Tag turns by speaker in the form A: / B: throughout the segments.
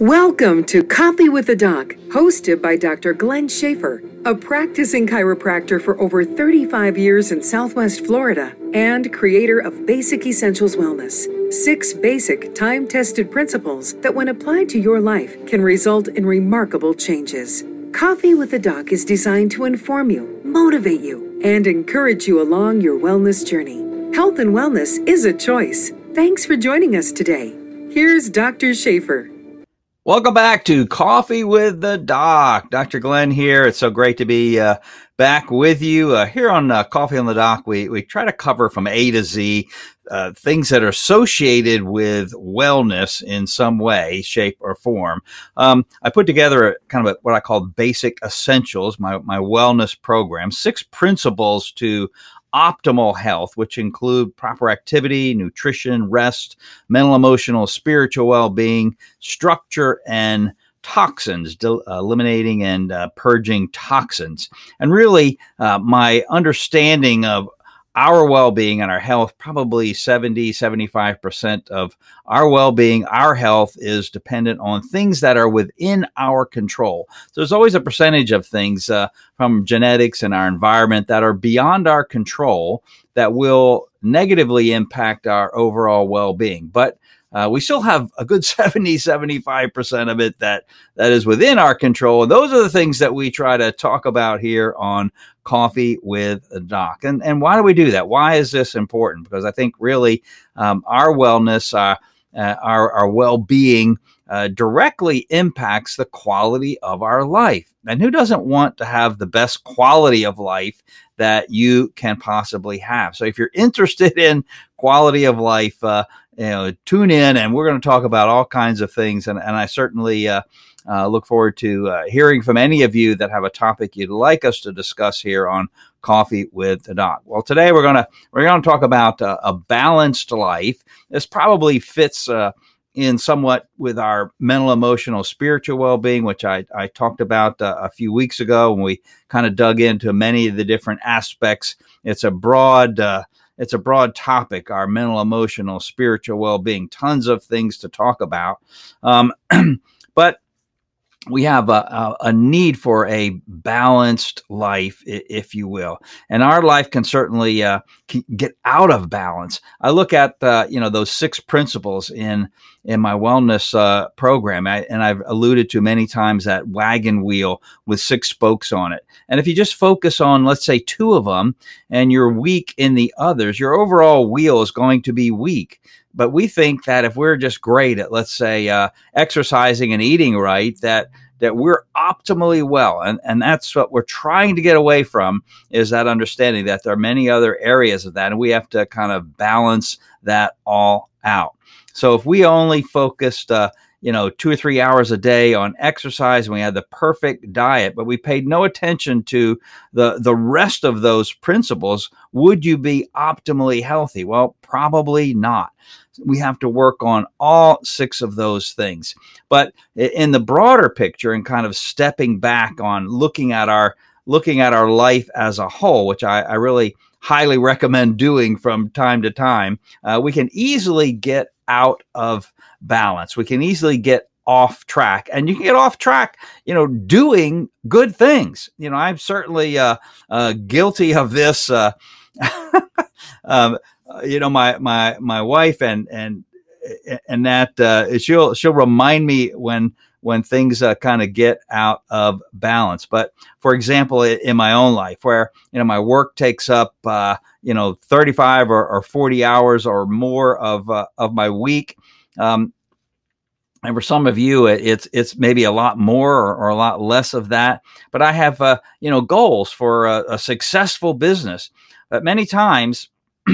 A: Welcome to Coffee with the Doc, hosted by Dr. Glenn Schaefer, a practicing chiropractor for over 35 years in Southwest Florida and creator of Basic Essentials Wellness. Six basic, time tested principles that, when applied to your life, can result in remarkable changes. Coffee with the Doc is designed to inform you, motivate you, and encourage you along your wellness journey. Health and wellness is a choice. Thanks for joining us today. Here's Dr. Schaefer.
B: Welcome back to Coffee with the Doc. Dr. Glenn here. It's so great to be uh, back with you uh, here on uh, Coffee on the Doc. We we try to cover from A to Z uh, things that are associated with wellness in some way, shape, or form. Um, I put together a, kind of a, what I call basic essentials, my my wellness program, six principles to optimal health, which include proper activity, nutrition, rest, mental, emotional, spiritual well being, structure, and toxins, uh, eliminating and uh, purging toxins. And really, uh, my understanding of our well-being and our health probably 70 75% of our well-being our health is dependent on things that are within our control. So there's always a percentage of things uh, from genetics and our environment that are beyond our control that will negatively impact our overall well-being. But uh, we still have a good 70 75% of it that that is within our control and those are the things that we try to talk about here on coffee with a doc. And, and why do we do that? Why is this important? Because I think really um, our wellness, uh, uh, our, our well being, uh, directly impacts the quality of our life. And who doesn't want to have the best quality of life that you can possibly have? So if you're interested in quality of life, uh, you know, tune in and we're going to talk about all kinds of things. And, and I certainly uh, uh, look forward to uh, hearing from any of you that have a topic you'd like us to discuss here on Coffee with the Doc. Well, today we're gonna we're gonna talk about uh, a balanced life. This probably fits uh, in somewhat with our mental, emotional, spiritual well being, which I, I talked about uh, a few weeks ago when we kind of dug into many of the different aspects. It's a broad uh, it's a broad topic our mental emotional spiritual well-being tons of things to talk about um, but we have a, a, need for a balanced life, if you will, and our life can certainly uh, get out of balance. I look at uh, you know those six principles in in my wellness uh, program, I, and I've alluded to many times that wagon wheel with six spokes on it. And if you just focus on, let's say, two of them, and you're weak in the others, your overall wheel is going to be weak. But we think that if we're just great at, let's say, uh, exercising and eating right, that that we're optimally well, and and that's what we're trying to get away from is that understanding that there are many other areas of that, and we have to kind of balance that all out. So if we only focused, uh, you know, two or three hours a day on exercise and we had the perfect diet, but we paid no attention to the, the rest of those principles, would you be optimally healthy? Well, probably not. We have to work on all six of those things. But in the broader picture and kind of stepping back on looking at our looking at our life as a whole, which I, I really highly recommend doing from time to time, uh, we can easily get out of balance. We can easily get off track and you can get off track you know doing good things you know i'm certainly uh, uh, guilty of this uh, um, you know my my my wife and and and that uh, she'll she'll remind me when when things uh, kind of get out of balance but for example in my own life where you know my work takes up uh, you know 35 or, or 40 hours or more of of my week um, and for some of you, it's it's maybe a lot more or, or a lot less of that. But I have uh, you know goals for a, a successful business. But many times,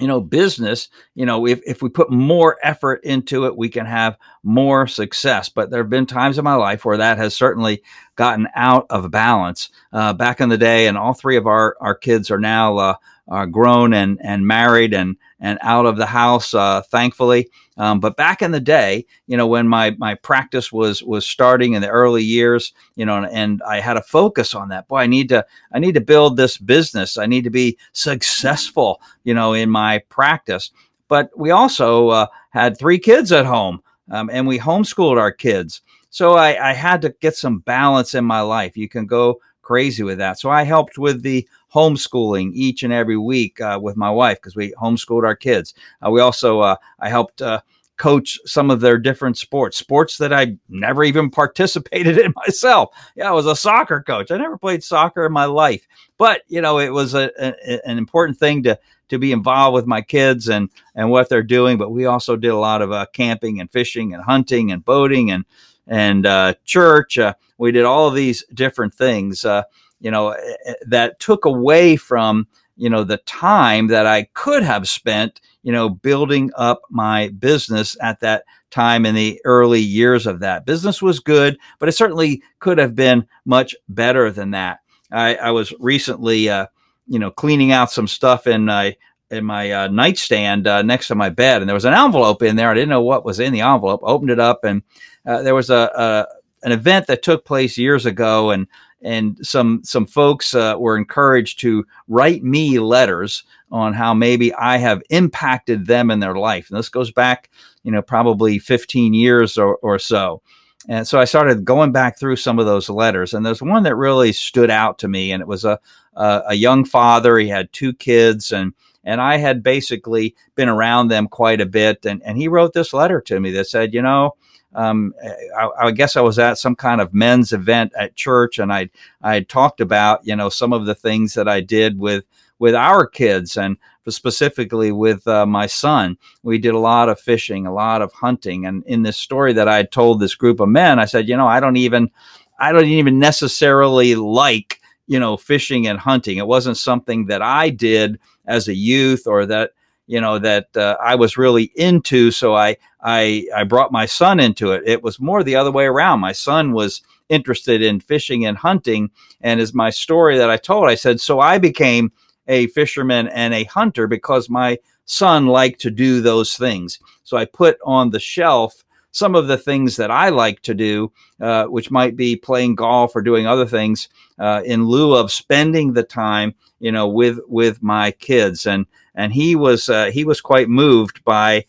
B: you know, business, you know, if, if we put more effort into it, we can have more success. But there have been times in my life where that has certainly gotten out of balance. Uh, back in the day, and all three of our, our kids are now uh, are grown and, and married and, and out of the house, uh, thankfully. Um, but back in the day, you know, when my, my practice was, was starting in the early years, you know, and, and I had a focus on that. Boy, I need to, I need to build this business. I need to be successful, you know, in my practice. But we also uh, had three kids at home um, and we homeschooled our kids. So I, I had to get some balance in my life. You can go crazy with that. So I helped with the homeschooling each and every week uh, with my wife because we homeschooled our kids. Uh, we also uh, I helped uh, coach some of their different sports, sports that I never even participated in myself. Yeah, I was a soccer coach. I never played soccer in my life, but you know, it was a, a, an important thing to to be involved with my kids and and what they're doing. But we also did a lot of uh, camping and fishing and hunting and boating and and uh, church. Uh, we did all of these different things, uh, you know, eh, eh, that took away from you know the time that I could have spent you know, building up my business at that time in the early years of that. Business was good, but it certainly could have been much better than that. I, I was recently, uh, you know, cleaning out some stuff in my in my uh, nightstand uh, next to my bed, and there was an envelope in there. I didn't know what was in the envelope. Opened it up, and uh, there was a, a an event that took place years ago, and and some some folks uh, were encouraged to write me letters on how maybe I have impacted them in their life. And this goes back, you know, probably 15 years or, or so. And so I started going back through some of those letters, and there's one that really stood out to me, and it was a a, a young father. He had two kids, and and I had basically been around them quite a bit, and and he wrote this letter to me that said, you know, um, I, I, guess I was at some kind of men's event at church, and I I talked about you know some of the things that I did with with our kids and specifically with uh, my son. We did a lot of fishing, a lot of hunting, and in this story that I had told this group of men, I said, you know, I don't even I don't even necessarily like you know fishing and hunting. It wasn't something that I did as a youth or that you know that uh, I was really into. So I I I brought my son into it. It was more the other way around. My son was interested in fishing and hunting, and as my story that I told, I said so I became a fisherman and a hunter because my son liked to do those things. So I put on the shelf some of the things that I like to do, uh, which might be playing golf or doing other things, uh, in lieu of spending the time, you know, with with my kids. And and he was uh, he was quite moved by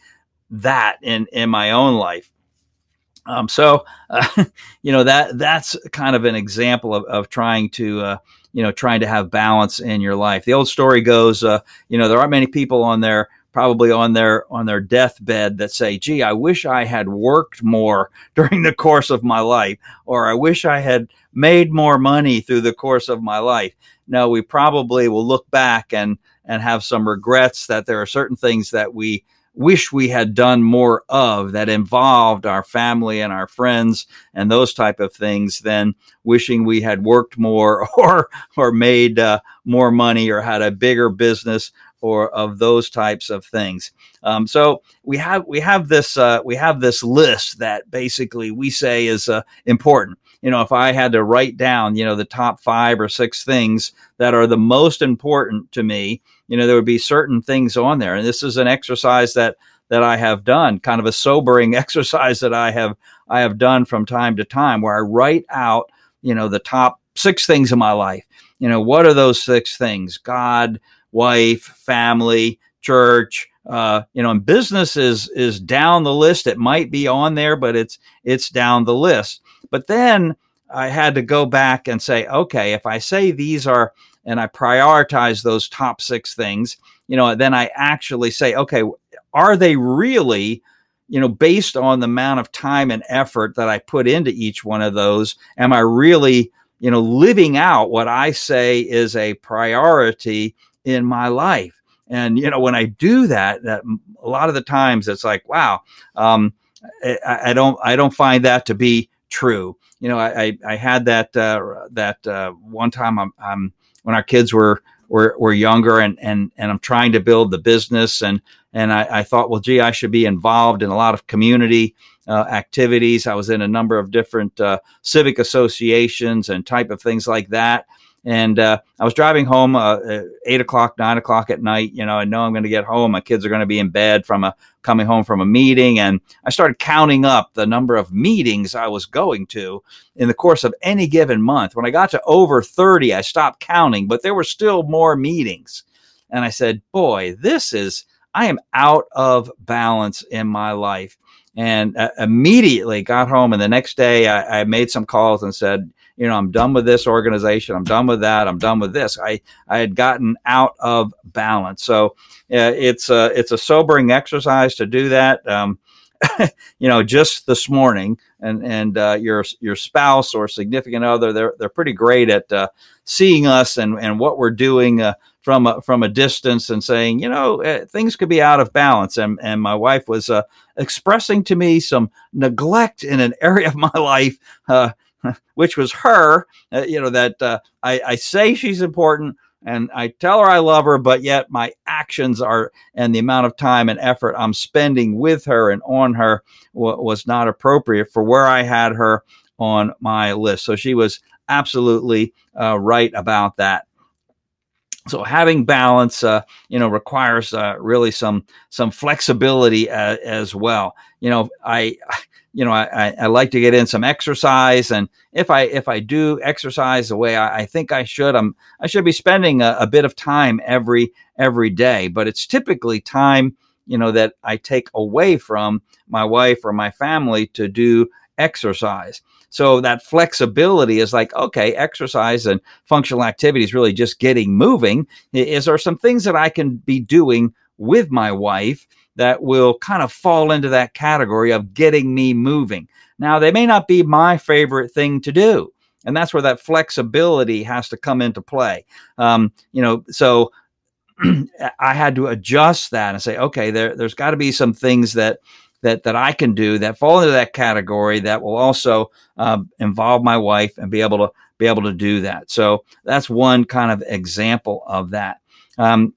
B: that in in my own life. Um, so uh, you know that that's kind of an example of, of trying to uh, you know trying to have balance in your life. The old story goes, uh, you know, there aren't many people on there probably on their on their deathbed that say, "Gee, I wish I had worked more during the course of my life," or "I wish I had made more money through the course of my life." No, we probably will look back and and have some regrets that there are certain things that we wish we had done more of that involved our family and our friends and those type of things than wishing we had worked more or or made uh, more money or had a bigger business or of those types of things. Um, so we have we have this uh, we have this list that basically we say is uh, important. You know, if I had to write down, you know, the top five or six things that are the most important to me, you know, there would be certain things on there. And this is an exercise that that I have done, kind of a sobering exercise that I have I have done from time to time, where I write out, you know, the top six things in my life. You know, what are those six things? God, wife, family, church, uh, you know, and business is is down the list. It might be on there, but it's it's down the list. But then I had to go back and say, okay, if I say these are and I prioritize those top six things, you know, then I actually say, okay, are they really, you know, based on the amount of time and effort that I put into each one of those, am I really, you know, living out what I say is a priority in my life. And you know, when I do that, that a lot of the times it's like, wow, um, I, I, don't, I don't find that to be true. You know, I, I, had that uh, that uh, one time I'm, I'm, when our kids were were, were younger and, and, and I'm trying to build the business and, and I, I thought, well, gee, I should be involved in a lot of community uh, activities. I was in a number of different uh, civic associations and type of things like that. And uh, I was driving home uh, eight o'clock, nine o'clock at night. You know, I know I'm going to get home. My kids are going to be in bed from a coming home from a meeting, and I started counting up the number of meetings I was going to in the course of any given month. When I got to over thirty, I stopped counting, but there were still more meetings. And I said, "Boy, this is." I am out of balance in my life. and uh, immediately got home. And the next day, I, I made some calls and said, you know, I'm done with this organization. I'm done with that. I'm done with this. I, I had gotten out of balance. So uh, it's a, it's a sobering exercise to do that. Um, you know, just this morning, and and uh, your your spouse or significant other, they're they're pretty great at uh, seeing us and and what we're doing uh, from a, from a distance and saying, you know, uh, things could be out of balance. And and my wife was uh, expressing to me some neglect in an area of my life. Uh, which was her, you know, that I, I say she's important, and I tell her I love her, but yet my actions are and the amount of time and effort I'm spending with her and on her w- was not appropriate for where I had her on my list. So she was absolutely uh, right about that. So having balance, uh, you know, requires uh, really some some flexibility as well. You know, I you know, I, I like to get in some exercise, and if I if I do exercise the way I, I think I should, I'm I should be spending a, a, bit of time every every day. But it's typically time, you know, that I take away from my wife or my family to do exercise. So that flexibility is like, okay, exercise and functional activity is really just getting moving. Is there some things that I can be doing with my wife? that will kind of fall into that category of getting me moving. Now, they may not be my favorite thing to do. And that's where that flexibility has to come into play. Um, you know, so I had to adjust that and say, okay, there, there's got to be some things that that that I can do that fall into that category that will also uh, involve my wife and be able to be able to do that. So that's one kind of example of that. Um,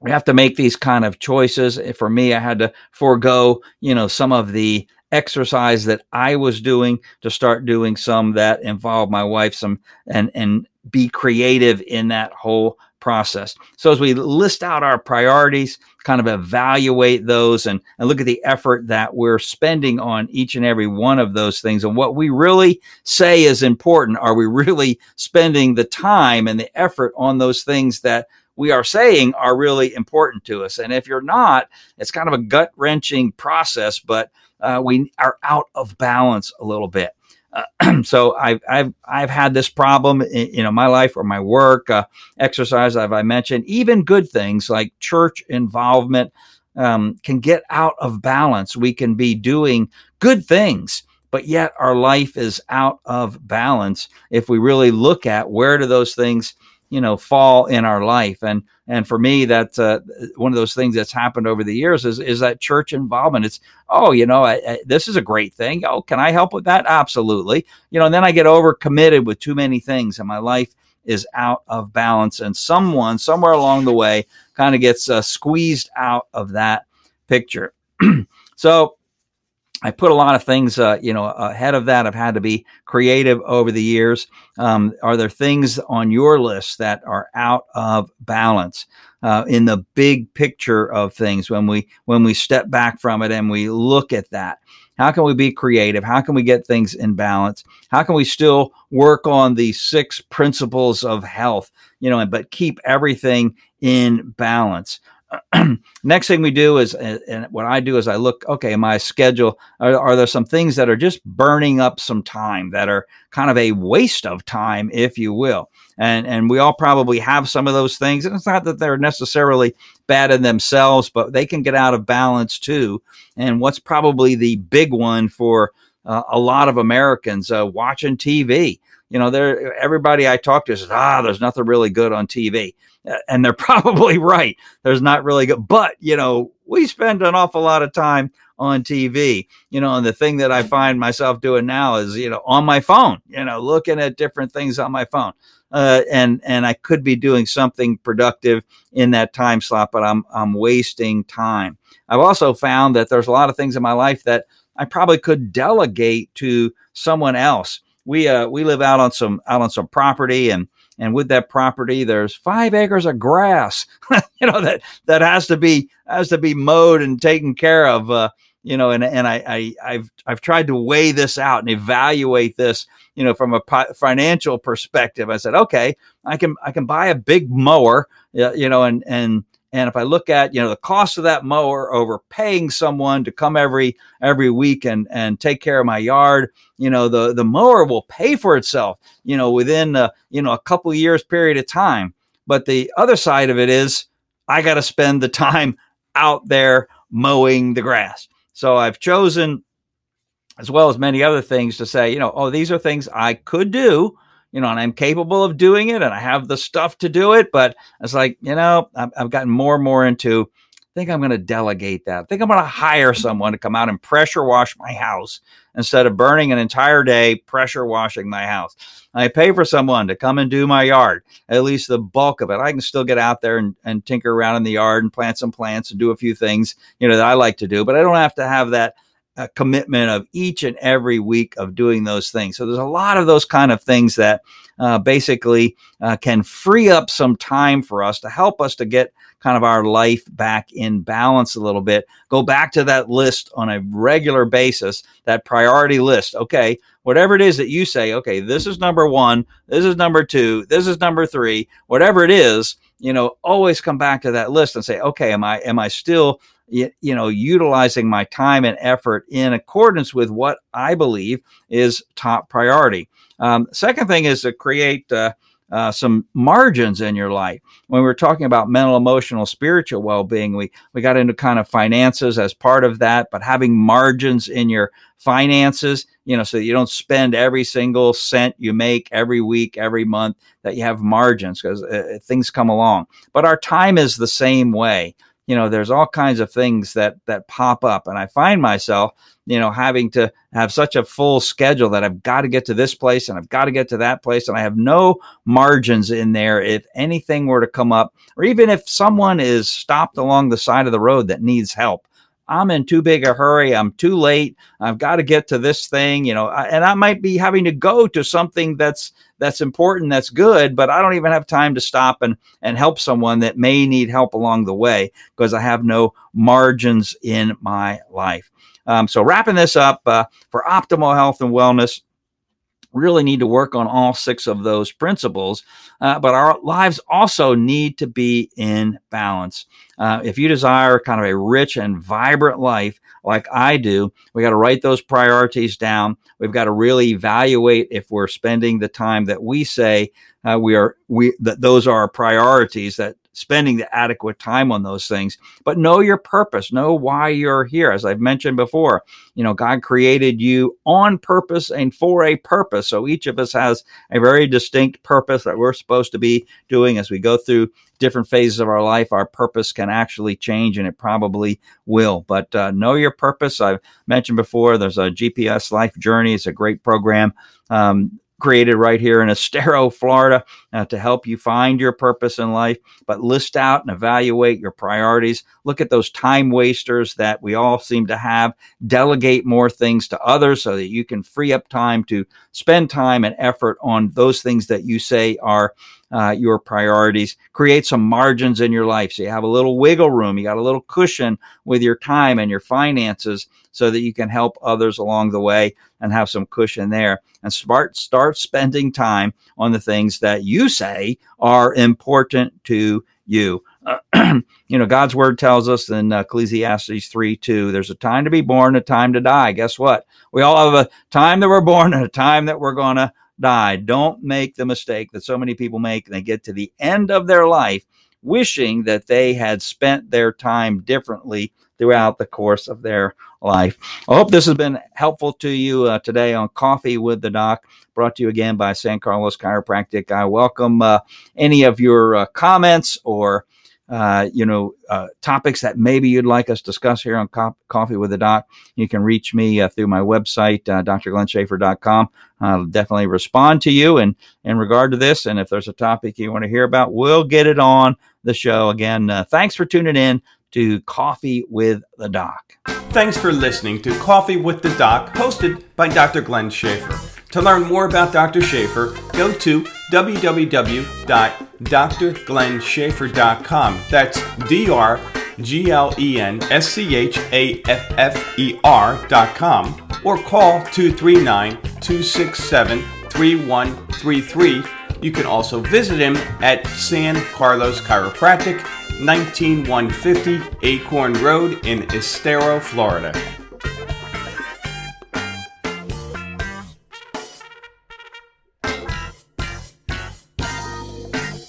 B: we have to make these kind of choices. For me, I had to forego, you know, some of the exercise that I was doing to start doing some that involved my wife some and and be creative in that whole process. So as we list out our priorities, kind of evaluate those and, and look at the effort that we're spending on each and every one of those things and what we really say is important. Are we really spending the time and the effort on those things that we are saying are really important to us. And if you're not, it's kind of a gut wrenching process, but uh, we are out of balance a little bit. Uh, so I've, I've, I've had this problem in, you know, my life or my work, uh, exercise, as I mentioned, even good things like church involvement um, can get out of balance. We can be doing good things, but yet our life is out of balance if we really look at where do those things you know fall in our life. And and for me that's uh, one of those things that's happened over the years is is that church involvement. It's oh you know I, I, this is a great thing. Oh can i help with that? Absolutely. You know and then i get over committed with too many things and my life is out of balance. And someone somewhere along the way kind of gets uh, squeezed out of that picture. So I put a lot of things, uh, you know, ahead of that. I've had to be creative over the years. Um, are there things on your list that are out of balance uh, in the big picture of things when we when we step back from it and we look at that? How can we be creative? How can we get things in balance? How can we still work on the six principles of health, you know, but keep everything in balance? next thing we do is, and what I do is I look, okay, my schedule, are, are, there some things that are just burning up some time that are kind of a waste of time, if you will? And, and we all probably have some of those things. And it's not that they're necessarily bad in themselves, but they can get out of balance too. And what's probably the big one for uh, a lot of Americans uh, watching TV? You know, there everybody I talk to says, ah, there's nothing really good on TV and they're probably right. There's not really good, but you know, we spend an awful lot of time on TV, you know, and the thing that I find myself doing now is, you know, on my phone, you know, looking at different things on my phone. Uh, and and I could be doing something productive in that time slot, but I'm I'm wasting time. I've also found that there's a lot of things in my life that I probably could delegate to someone else. We uh we live out on some out on some property and and with that property there's five acres of grass you know that that has to be has to be mowed and taken care of uh, you know and and I, I i've i've tried to weigh this out and evaluate this you know from a financial perspective. I said okay i can i can buy a big mower you know and and And if I look at, you know, the cost of that mower over paying someone to come every every week and and take care of my yard, you know, the the mower will pay for itself, you know, within a, you know, a couple years period of time. But the other side of it is I got to spend the time out there mowing the grass. So I've chosen as well as many other things to say, you know, oh, these are things I could do, you know, and I'm capable of doing it and I have the stuff to do it. But it's like, you know, I've, I've gotten more and more into, I think I'm going to delegate that. I think I'm going to hire someone to come out and pressure wash my house instead of burning an entire day pressure washing my house. I pay for someone to come and do my yard, at least the bulk of it. I can still get out there and, and tinker around in the yard and plant some plants and do a few things, you know, that I like to do, but I don't have to have that a commitment of each and every week of doing those things. So there's a lot of those kind of things that uh, basically uh, can free up some time for us to help us to get kind of our life back in balance a little bit. Go back to that list on a regular basis, that priority list. Okay, whatever it is that you say, okay, this is number one, this is number two, this is number three, whatever it is, you know, always come back to that list and say, okay, am I am I still you, know, utilizing my time and effort in accordance with what I believe is top priority. Um, second thing is to create uh, uh, some margins in your life. When we are talking about mental, emotional, spiritual well-being, we we got into kind of finances as part of that, but having margins in your finances, you know, so you don't spend every single cent you make every week, every month. That you have margins because uh, things come along. But our time is the same way you know there's all kinds of things that that pop up. And i find myself you know having to have such a full schedule that i've got to get to this place and i've got to get to that place. And i have no margins in there if anything were to come up or even if someone is stopped along the side of the road that needs help I'm in too big a hurry. I'm too late. I've got to get to this thing, you know, and I might be having to go to something that's that's important, that's good, but I don't even have time to stop and and help someone that may need help along the way because I have no margins in my life. Um, so wrapping this up uh, for optimal health and wellness really need to work on all six of those principles. Uh, but our lives also need to be in balance. Uh, if you desire kind of a rich and vibrant life like I do, we got to write those priorities down. We've got to really evaluate if we're spending the time that we say uh, we are we that those are our priorities that spending the adequate time on those things. But know your purpose, know why you're here. As I've mentioned before, you know, God created you on purpose and for a purpose. So each of us has a very distinct purpose that we're supposed to be doing as we go through different phases of our life. Our purpose can actually change and it probably will. But uh, know your purpose. I've mentioned before, there's a GPS Life Journey. It's a great program. Um, created right here in Estero, Florida, uh, to help you find your purpose in life. But list out and evaluate your priorities. Look at those time wasters that we all seem to have. Delegate more things to others so that you can free up time to spend time and effort on those things that you say are uh, your priorities. Create some margins in your life so you have a little wiggle room. You got a little cushion with your time and your finances so that you can help others along the way and have some cushion there. And start start spending time on the things that you say are important to you. Uh, you know, God's word tells us in Ecclesiastes 3 2, there's a time to be born, a time to die. Guess what? We all have a time that we're born and a time that we're going to die. Don't make the mistake that so many people make. They get to the end of their life wishing that they had spent their time differently throughout the course of their life. I hope this has been helpful to you uh, today on Coffee with the Doc, brought to you again by San Carlos Chiropractic. I welcome uh, any of your uh, comments or uh, you know, uh, topics that maybe you'd like us to discuss here on Co- Coffee with the Doc, you can reach me uh, through my website, uh, drglennschaefer.com. I'll definitely respond to you in, in regard to this. And if there's a topic you want to hear about, we'll get it on the show. Again, uh, thanks for tuning in to Coffee with the Doc.
C: Thanks for listening to Coffee with the Doc, hosted by Dr. Glenn Schaefer. To learn more about Dr. Schaefer, go to www.drglennschaefer.com. That's D R G L E N S C H A F F E R.com or call 239 267 3133. You can also visit him at San Carlos Chiropractic, 19150 Acorn Road in Estero, Florida.